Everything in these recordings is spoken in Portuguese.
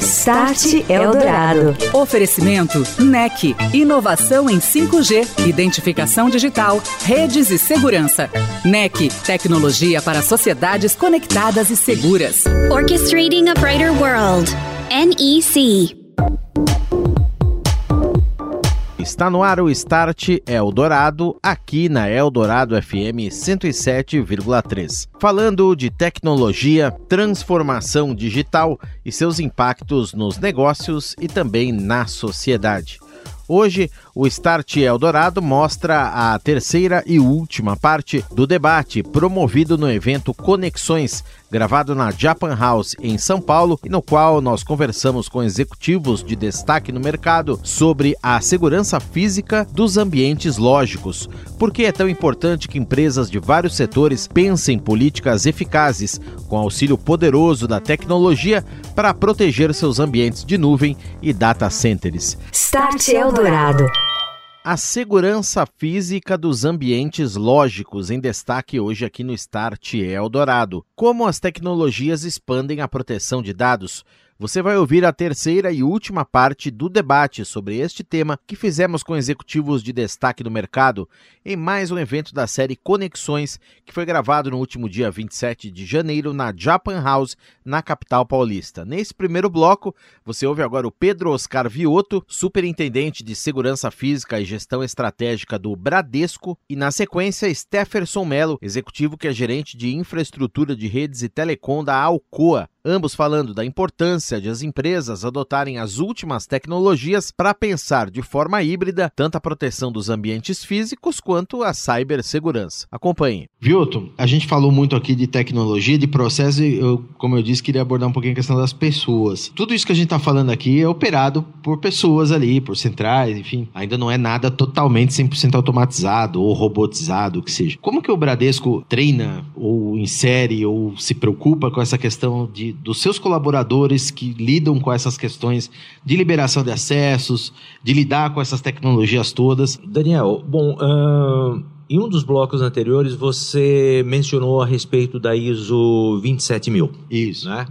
Start Eldorado. Oferecimento NEC. Inovação em 5G, identificação digital, redes e segurança. NEC. Tecnologia para sociedades conectadas e seguras. Orchestrating a Brighter World. NEC. Está no ar o Start Eldorado, aqui na Eldorado FM 107,3. Falando de tecnologia, transformação digital e seus impactos nos negócios e também na sociedade. Hoje, o Start Eldorado mostra a terceira e última parte do debate promovido no evento Conexões, gravado na Japan House em São Paulo, e no qual nós conversamos com executivos de destaque no mercado sobre a segurança física dos ambientes lógicos. Por que é tão importante que empresas de vários setores pensem políticas eficazes, com auxílio poderoso da tecnologia, para proteger seus ambientes de nuvem e data centers. Start Eldorado. A segurança física dos ambientes lógicos em destaque hoje aqui no Start Eldorado. Como as tecnologias expandem a proteção de dados. Você vai ouvir a terceira e última parte do debate sobre este tema que fizemos com executivos de destaque do mercado em mais um evento da série Conexões, que foi gravado no último dia 27 de janeiro na Japan House, na capital paulista. Nesse primeiro bloco, você ouve agora o Pedro Oscar Vioto, superintendente de Segurança Física e Gestão Estratégica do Bradesco, e na sequência, Stefferson Melo, executivo que é gerente de infraestrutura de redes e telecom da Alcoa ambos falando da importância de as empresas adotarem as últimas tecnologias para pensar de forma híbrida tanto a proteção dos ambientes físicos quanto a cibersegurança. Acompanhe. Vilton, a gente falou muito aqui de tecnologia, de processo e eu, como eu disse, queria abordar um pouquinho a questão das pessoas. Tudo isso que a gente está falando aqui é operado por pessoas ali, por centrais, enfim. Ainda não é nada totalmente 100% automatizado ou robotizado, o que seja. Como que o Bradesco treina ou insere ou se preocupa com essa questão de dos seus colaboradores que lidam com essas questões de liberação de acessos, de lidar com essas tecnologias todas? Daniel, bom, uh, em um dos blocos anteriores você mencionou a respeito da ISO 27000. Isso. Né?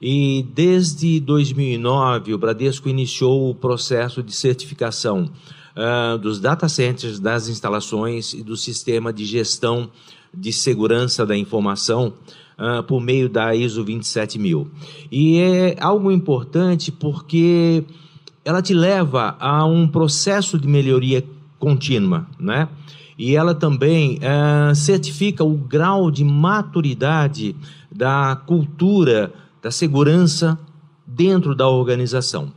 E desde 2009 o Bradesco iniciou o processo de certificação uh, dos data centers, das instalações e do sistema de gestão de segurança da informação uh, por meio da ISO 27000. E é algo importante porque ela te leva a um processo de melhoria contínua, né? E ela também uh, certifica o grau de maturidade da cultura da segurança dentro da organização.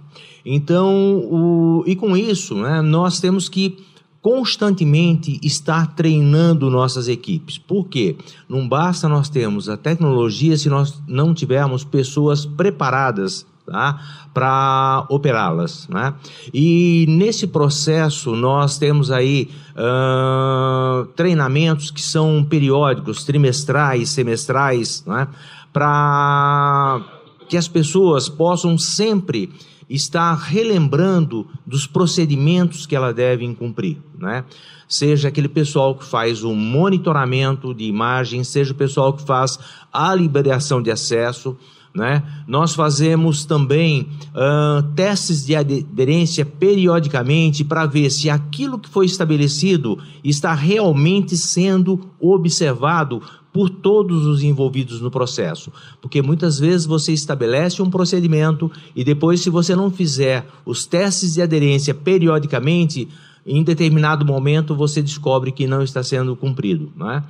Então, o, e com isso, né, nós temos que constantemente estar treinando nossas equipes. Por quê? Não basta nós termos a tecnologia se nós não tivermos pessoas preparadas tá? para operá-las. Né? E nesse processo nós temos aí uh, treinamentos que são periódicos, trimestrais, semestrais, né? para que as pessoas possam sempre está relembrando dos procedimentos que ela deve cumprir, né? Seja aquele pessoal que faz o monitoramento de imagens, seja o pessoal que faz a liberação de acesso, né? Nós fazemos também uh, testes de aderência periodicamente para ver se aquilo que foi estabelecido está realmente sendo observado por todos os envolvidos no processo. Porque muitas vezes você estabelece um procedimento e depois, se você não fizer os testes de aderência periodicamente, em determinado momento você descobre que não está sendo cumprido. Não é?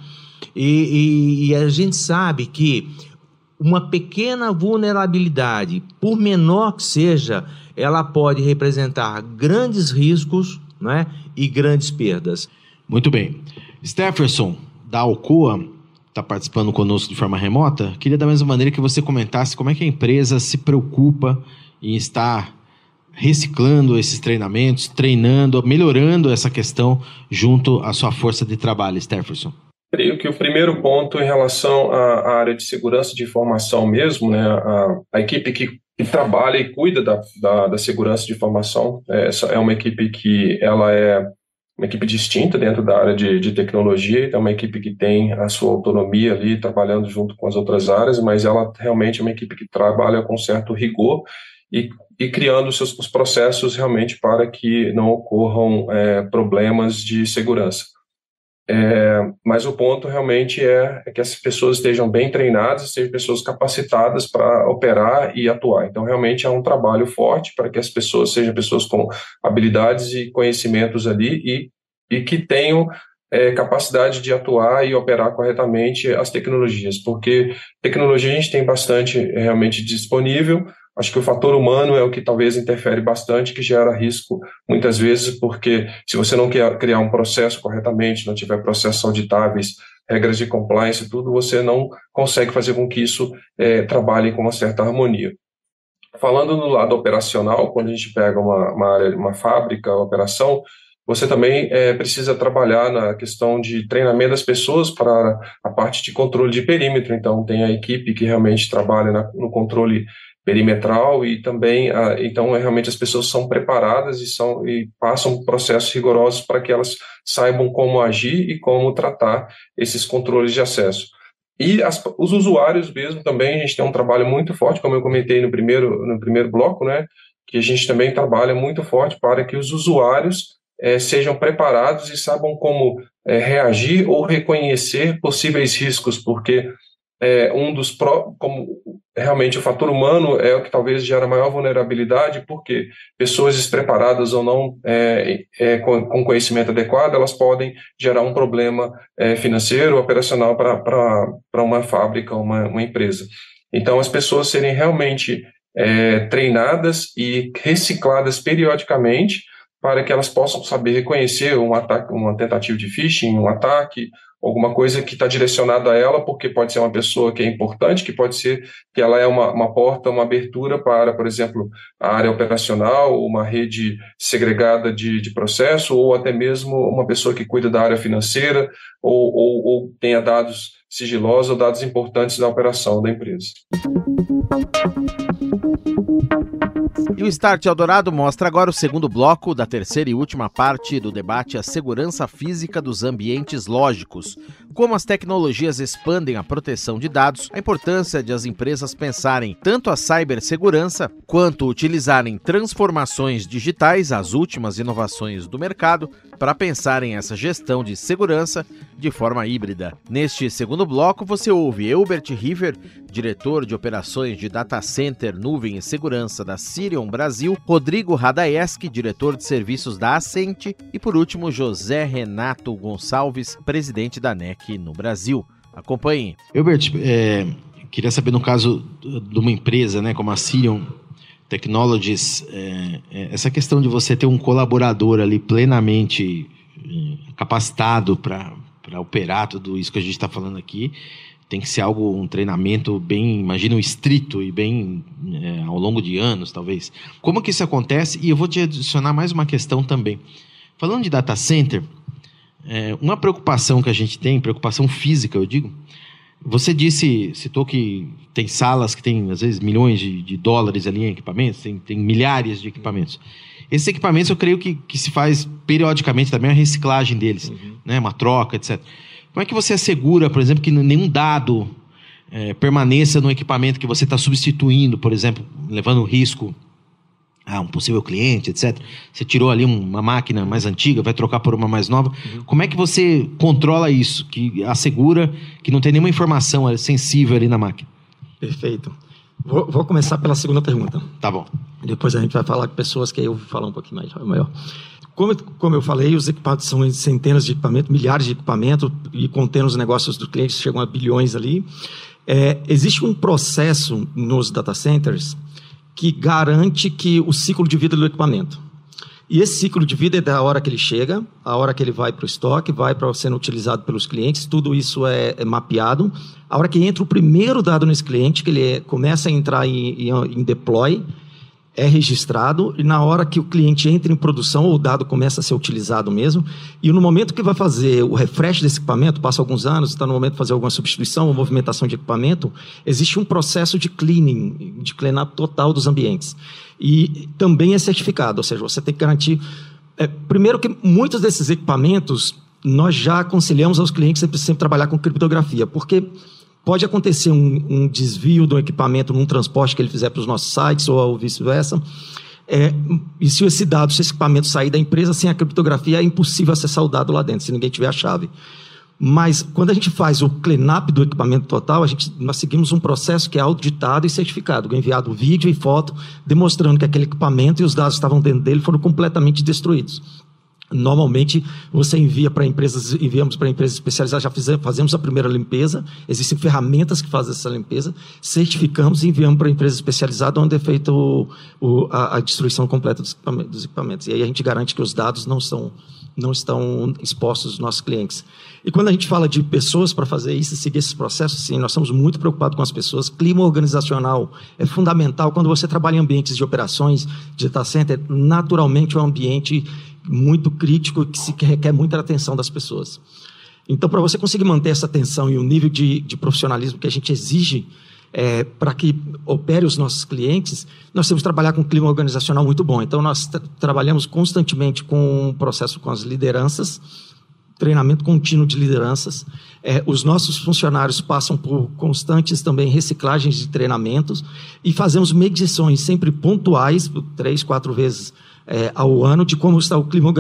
e, e, e a gente sabe que uma pequena vulnerabilidade, por menor que seja, ela pode representar grandes riscos né, e grandes perdas. Muito bem. Stefferson, da Alcoa, está participando conosco de forma remota, queria da mesma maneira que você comentasse como é que a empresa se preocupa em estar reciclando esses treinamentos, treinando, melhorando essa questão junto à sua força de trabalho, Stefferson. Creio que o primeiro ponto em relação à área de segurança de informação mesmo, né, a, a equipe que, que, trabalha e cuida da, da, da segurança de informação, é, essa é uma equipe que ela é uma equipe distinta dentro da área de, de tecnologia, então uma equipe que tem a sua autonomia ali, trabalhando junto com as outras áreas, mas ela realmente é uma equipe que trabalha com certo rigor e, e criando os seus os processos realmente para que não ocorram é, problemas de segurança. É, mas o ponto realmente é, é, que as pessoas estejam bem treinadas, sejam pessoas capacitadas para operar e atuar. Então, realmente é um trabalho forte para que as pessoas sejam pessoas com habilidades e conhecimentos ali e, e que tenham é, capacidade de atuar e operar corretamente as tecnologias, porque tecnologia a gente tem bastante realmente disponível, Acho que o fator humano é o que talvez interfere bastante, que gera risco muitas vezes, porque se você não quer criar um processo corretamente, não tiver processos auditáveis, regras de compliance, tudo, você não consegue fazer com que isso é, trabalhe com uma certa harmonia. Falando no lado operacional, quando a gente pega uma, uma área, uma fábrica, uma operação, você também é, precisa trabalhar na questão de treinamento das pessoas para a parte de controle de perímetro. Então, tem a equipe que realmente trabalha na, no controle perimetral e também ah, então é, realmente as pessoas são preparadas e são e passam processos rigorosos para que elas saibam como agir e como tratar esses controles de acesso. E as, os usuários mesmo também a gente tem um trabalho muito forte como eu comentei no primeiro no primeiro bloco né que a gente também trabalha muito forte para que os usuários é, sejam preparados e saibam como é, reagir ou reconhecer possíveis riscos porque é, um dos pró como realmente o fator humano é o que talvez gera maior vulnerabilidade, porque pessoas despreparadas ou não é, é, com, com, conhecimento adequado, elas podem gerar um problema é, financeiro, operacional para uma fábrica, uma, uma empresa. Então, as pessoas serem realmente é, treinadas e recicladas periodicamente para que elas possam saber reconhecer um ataque, uma tentativa de phishing, um ataque, alguma coisa que está direcionada a ela, porque pode ser uma pessoa que é importante, que pode ser que ela é uma, uma porta, uma abertura para, por exemplo, a área operacional, uma rede segregada de, de processo, ou até mesmo uma pessoa que cuida da área financeira, ou, ou, ou tenha dados sigilosos ou dados importantes da operação da empresa. E o Start Eldorado mostra agora o segundo bloco da terceira e última parte do debate A Segurança Física dos Ambientes Lógicos. Como as tecnologias expandem a proteção de dados, a importância de as empresas pensarem tanto a cibersegurança quanto utilizarem transformações digitais, as últimas inovações do mercado, para pensarem essa gestão de segurança de forma híbrida. Neste segundo bloco, você ouve Elbert River, diretor de operações de data center, nuvem e segurança da Sirion Brasil, Rodrigo Radaeski, diretor de serviços da Ascente e, por último, José Renato Gonçalves, presidente da NEC no Brasil. Acompanhe. Elbert, é, queria saber no caso de uma empresa né, como a Sirion Technologies, é, é, essa questão de você ter um colaborador ali plenamente é, capacitado para operar tudo isso que a gente está falando aqui, tem que ser algo, um treinamento bem, imagina, estrito e bem é, ao longo de anos, talvez. Como que isso acontece? E eu vou te adicionar mais uma questão também. Falando de data center, é, uma preocupação que a gente tem, preocupação física, eu digo, você disse, citou que tem salas que tem, às vezes, milhões de, de dólares ali em equipamentos, tem, tem, milhares de equipamentos. Esses equipamentos, eu creio que, que se faz periodicamente também a reciclagem deles, uhum. né? uma troca, etc. Como é que você assegura, por exemplo, que nenhum dado é, permaneça no equipamento que você está substituindo, por exemplo, levando risco a um possível cliente, etc. Você tirou ali uma máquina mais antiga, vai trocar por uma mais nova. Uhum. Como é que você controla isso, que assegura que não tem nenhuma informação sensível ali na máquina? Perfeito. Vou, vou, começar pela segunda pergunta. Tá bom. Depois a gente vai falar com pessoas que eu vou falar um pouquinho mais maior. Como, como eu falei, os equipamentos são centenas de equipamentos, milhares de equipamentos, e contendo os negócios dos clientes, chegam a bilhões ali. É, existe um processo nos data centers que garante que o ciclo de vida do equipamento. E esse ciclo de vida é da hora que ele chega, a hora que ele vai para o estoque, vai para sendo utilizado pelos clientes, tudo isso é, é, mapeado. A hora que entra o primeiro dado nesse cliente, que ele é, começa a entrar em, em, em deploy, é registrado e na hora que o cliente entra em produção, o dado começa a ser utilizado mesmo. E no momento que vai fazer o refresh desse equipamento, passa alguns anos, está no momento de fazer alguma substituição ou movimentação de equipamento, existe um processo de cleaning, de cleanup total dos ambientes. E também é certificado, ou seja, você tem que garantir É, primeiro que muitos desses equipamentos nós já aconselhamos aos clientes sempre, sempre trabalhar com criptografia, porque pode acontecer um, um desvio do equipamento num transporte que ele fizer para os nossos sites ou vice-versa. É, e se esse dado, se esse equipamento sair da empresa sem a criptografia, é impossível acessar o dado lá dentro, se ninguém tiver a chave. Mas quando a gente faz o cleanup do equipamento total, a gente, nós seguimos um processo que é auditado e certificado, enviado vídeo e foto demonstrando que aquele equipamento e os dados que estavam dentro dele foram completamente destruídos. Normalmente você envia para empresas, enviamos para empresas especializadas, já fizemos, fazemos a primeira limpeza, existem ferramentas que fazem essa limpeza, certificamos e enviamos para empresas especializadas onde é feita a, a, destruição completa dos equipamentos, dos equipamentos. E aí a gente garante que os dados não, são, não estão expostos aos nossos clientes. E quando a gente fala de pessoas para fazer isso, seguir esses processos, sim, nós estamos muito preocupados com as pessoas. Clima organizacional é fundamental. Quando você trabalha em ambientes de operações, de data center, naturalmente é um ambiente muito crítico que se requer muita atenção das pessoas. Então, para você conseguir manter essa atenção e o nível de, de profissionalismo que a gente exige é, para que opere os nossos clientes, nós temos que trabalhar com um clima organizacional muito bom. Então, nós tra trabalhamos constantemente com o processo com as lideranças, treinamento contínuo de lideranças. É, os nossos funcionários passam por constantes também reciclagens de treinamentos e fazemos medições sempre pontuais, três, quatro vezes é, ao ano de como está o clima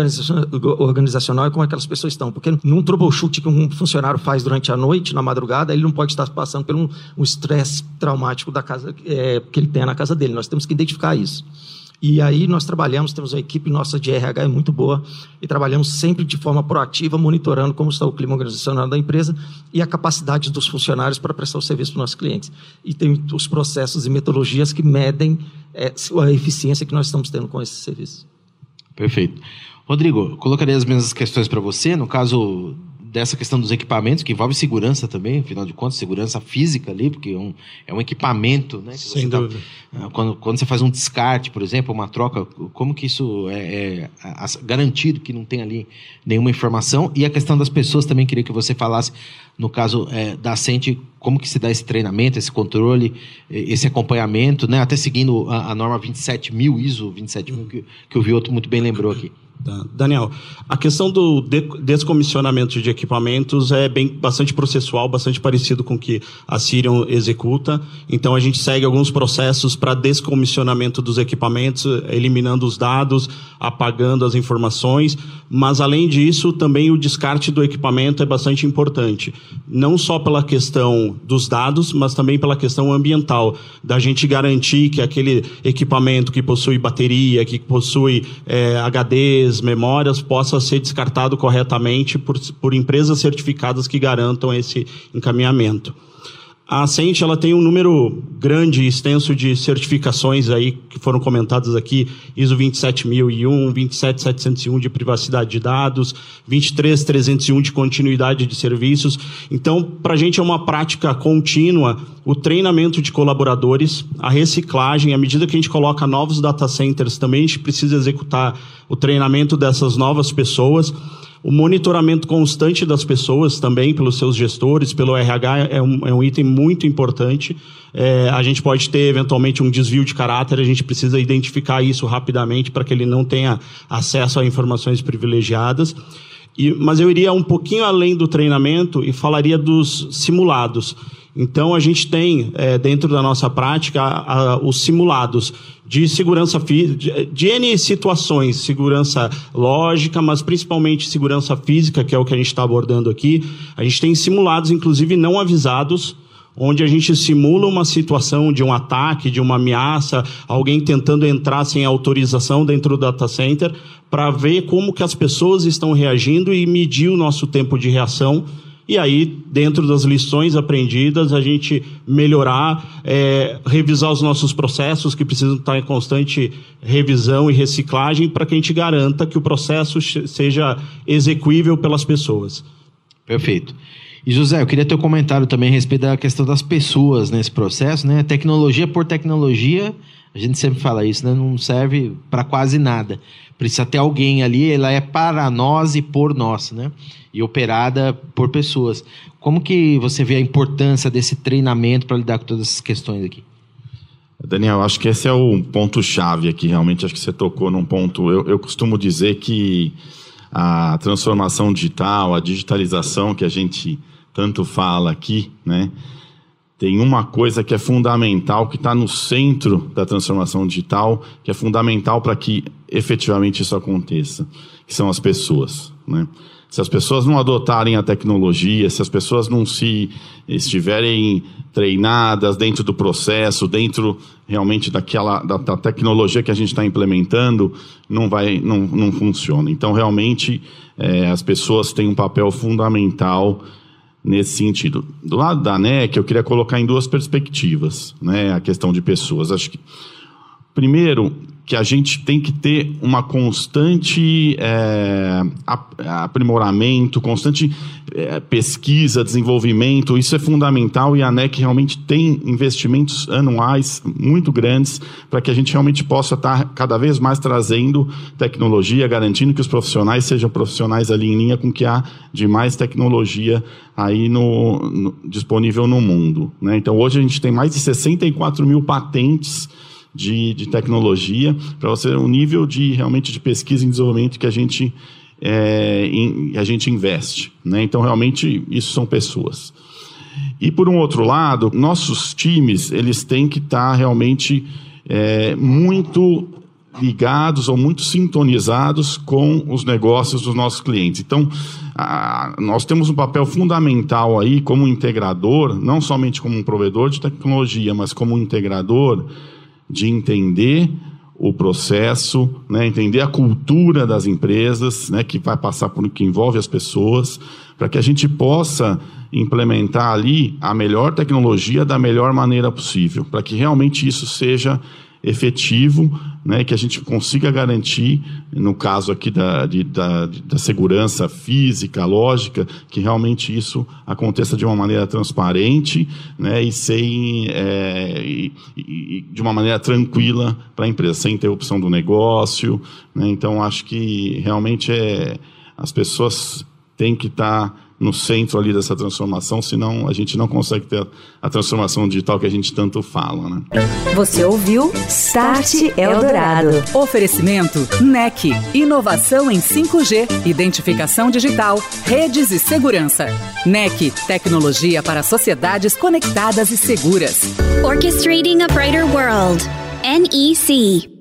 organizacional e como aquelas pessoas estão. Porque num troubleshoot que um funcionário faz durante a noite, na madrugada, ele não pode estar passando por um estresse traumático da casa é, que ele tem na casa dele. Nós temos que identificar isso. E aí nós trabalhamos, temos uma equipe nossa de RH é muito boa e trabalhamos sempre de forma proativa, monitorando como está o clima organizacional da empresa e a capacidade dos funcionários para prestar o serviço para os nossos clientes. E tem os processos e metodologias que medem é, a eficiência que nós estamos tendo com esse serviço. Perfeito. Rodrigo, colocaria as mesmas questões para você. No caso dessa questão dos equipamentos, que envolve segurança também, afinal de contas, segurança física ali, porque é um, é um equipamento, né? Sem tá, dúvida. Tá, quando, quando você faz um descarte, por exemplo, uma troca, como que isso é, é, garantido que não tem ali nenhuma informação? E a questão das pessoas também queria que você falasse, no caso é, da Sente, como que se dá esse treinamento, esse controle, esse acompanhamento, né? Até seguindo a, a norma 27000 ISO 27000 que, que o Vioto muito bem lembrou aqui. Daniel, a questão do descomissionamento de equipamentos é bem bastante processual, bastante parecido com o que a Sirion executa. Então a gente segue alguns processos para descomissionamento dos equipamentos, eliminando os dados, apagando as informações. Mas além disso, também o descarte do equipamento é bastante importante, não só pela questão dos dados, mas também pela questão ambiental, da gente garantir que aquele equipamento que possui bateria, que possui é, HDs memórias, possa ser descartado corretamente por, por empresas certificadas que garantam esse encaminhamento. A Ascent ela tem um número grande e extenso de certificações aí que foram comentadas aqui, ISO 27001, 27701 de privacidade de dados, 23301 de continuidade de serviços. Então, para a gente é uma prática contínua o treinamento de colaboradores, a reciclagem, à medida que a gente coloca novos data centers, também a gente precisa executar o treinamento dessas novas pessoas o monitoramento constante das pessoas também, pelos seus gestores, pelo RH, é um, é um item muito importante. É, a gente pode ter, eventualmente, um desvio de caráter, a gente precisa identificar isso rapidamente para que ele não tenha acesso a informações privilegiadas. E, mas eu iria um pouquinho além do treinamento e falaria dos simulados. Então, a gente tem, é, dentro da nossa prática, a, a, os simulados de segurança física, de N situações, segurança lógica, mas principalmente segurança física, que é o que a gente está abordando aqui. A gente tem simulados, inclusive não avisados, onde a gente simula uma situação de um ataque, de uma ameaça, alguém tentando entrar sem autorização dentro do data center, para ver como que as pessoas estão reagindo e medir o nosso tempo de reação e aí, dentro das lições aprendidas, a gente melhorar, é, revisar os nossos processos que precisam estar em constante revisão e reciclagem para que a gente garanta que o processo seja execuível pelas pessoas. Perfeito. E José, eu queria ter um comentário também a respeito da questão das pessoas nesse processo, né? Tecnologia por tecnologia, a gente sempre fala isso, né? Não serve para quase nada. Precisa ter alguém ali, ela é para nós e por nós, né? E operada por pessoas. Como que você vê a importância desse treinamento para lidar com todas essas questões aqui? Daniel, acho que esse é o ponto-chave aqui, realmente. Acho que você tocou num ponto. Eu, eu costumo dizer que a transformação digital, a digitalização que a gente tanto fala aqui, né? Tem uma coisa que é fundamental, que está no centro da transformação digital, que é fundamental para que efetivamente isso aconteça, que são as pessoas. Né? Se as pessoas não adotarem a tecnologia, se as pessoas não se estiverem treinadas dentro do processo, dentro realmente daquela da, da tecnologia que a gente está implementando, não vai, não, não funciona. Então, realmente, é, as pessoas têm um papel fundamental nesse sentido. Do lado da NEC, eu queria colocar em duas perspectivas, né, a questão de pessoas. Acho que primeiro que a gente tem que ter uma constante é, aprimoramento, constante é, pesquisa, desenvolvimento. Isso é fundamental e a ANEC realmente tem investimentos anuais muito grandes para que a gente realmente possa estar cada vez mais trazendo tecnologia, garantindo que os profissionais sejam profissionais ali em linha com o que há de mais tecnologia aí no, no disponível no mundo. Né? Então, hoje a gente tem mais de 64 mil patentes de, de tecnologia, para você o nível de realmente de pesquisa e desenvolvimento que a gente, é, a gente investe. Né? Então, realmente, isso são pessoas. E, por um outro lado, nossos times eles têm que estar tá realmente é, muito ligados ou muito sintonizados com os negócios dos nossos clientes. Então, a, nós temos um papel fundamental aí como integrador, não somente como um provedor de tecnologia, mas como um integrador de entender o processo, né, entender a cultura das empresas, né, que vai passar por que envolve as pessoas, para que a gente possa implementar ali a melhor tecnologia da melhor maneira possível, para que realmente isso seja efetivo, né, que a gente consiga garantir, no caso aqui da, de, da, da, segurança física, lógica, que realmente isso aconteça de uma maneira transparente né, e, sem, é, e, e de uma maneira tranquila para a empresa, sem interrupção do negócio. Né, então, acho que realmente é, as pessoas têm que estar. Tá no centro ali dessa transformação, senão a gente não consegue ter a transformação digital que a gente tanto fala. Né? Você ouviu Start Eldorado. Oferecimento NEC. Inovação em 5G, identificação digital, redes e segurança. NEC. Tecnologia para sociedades conectadas e seguras. Orchestrating a Brighter World. NEC.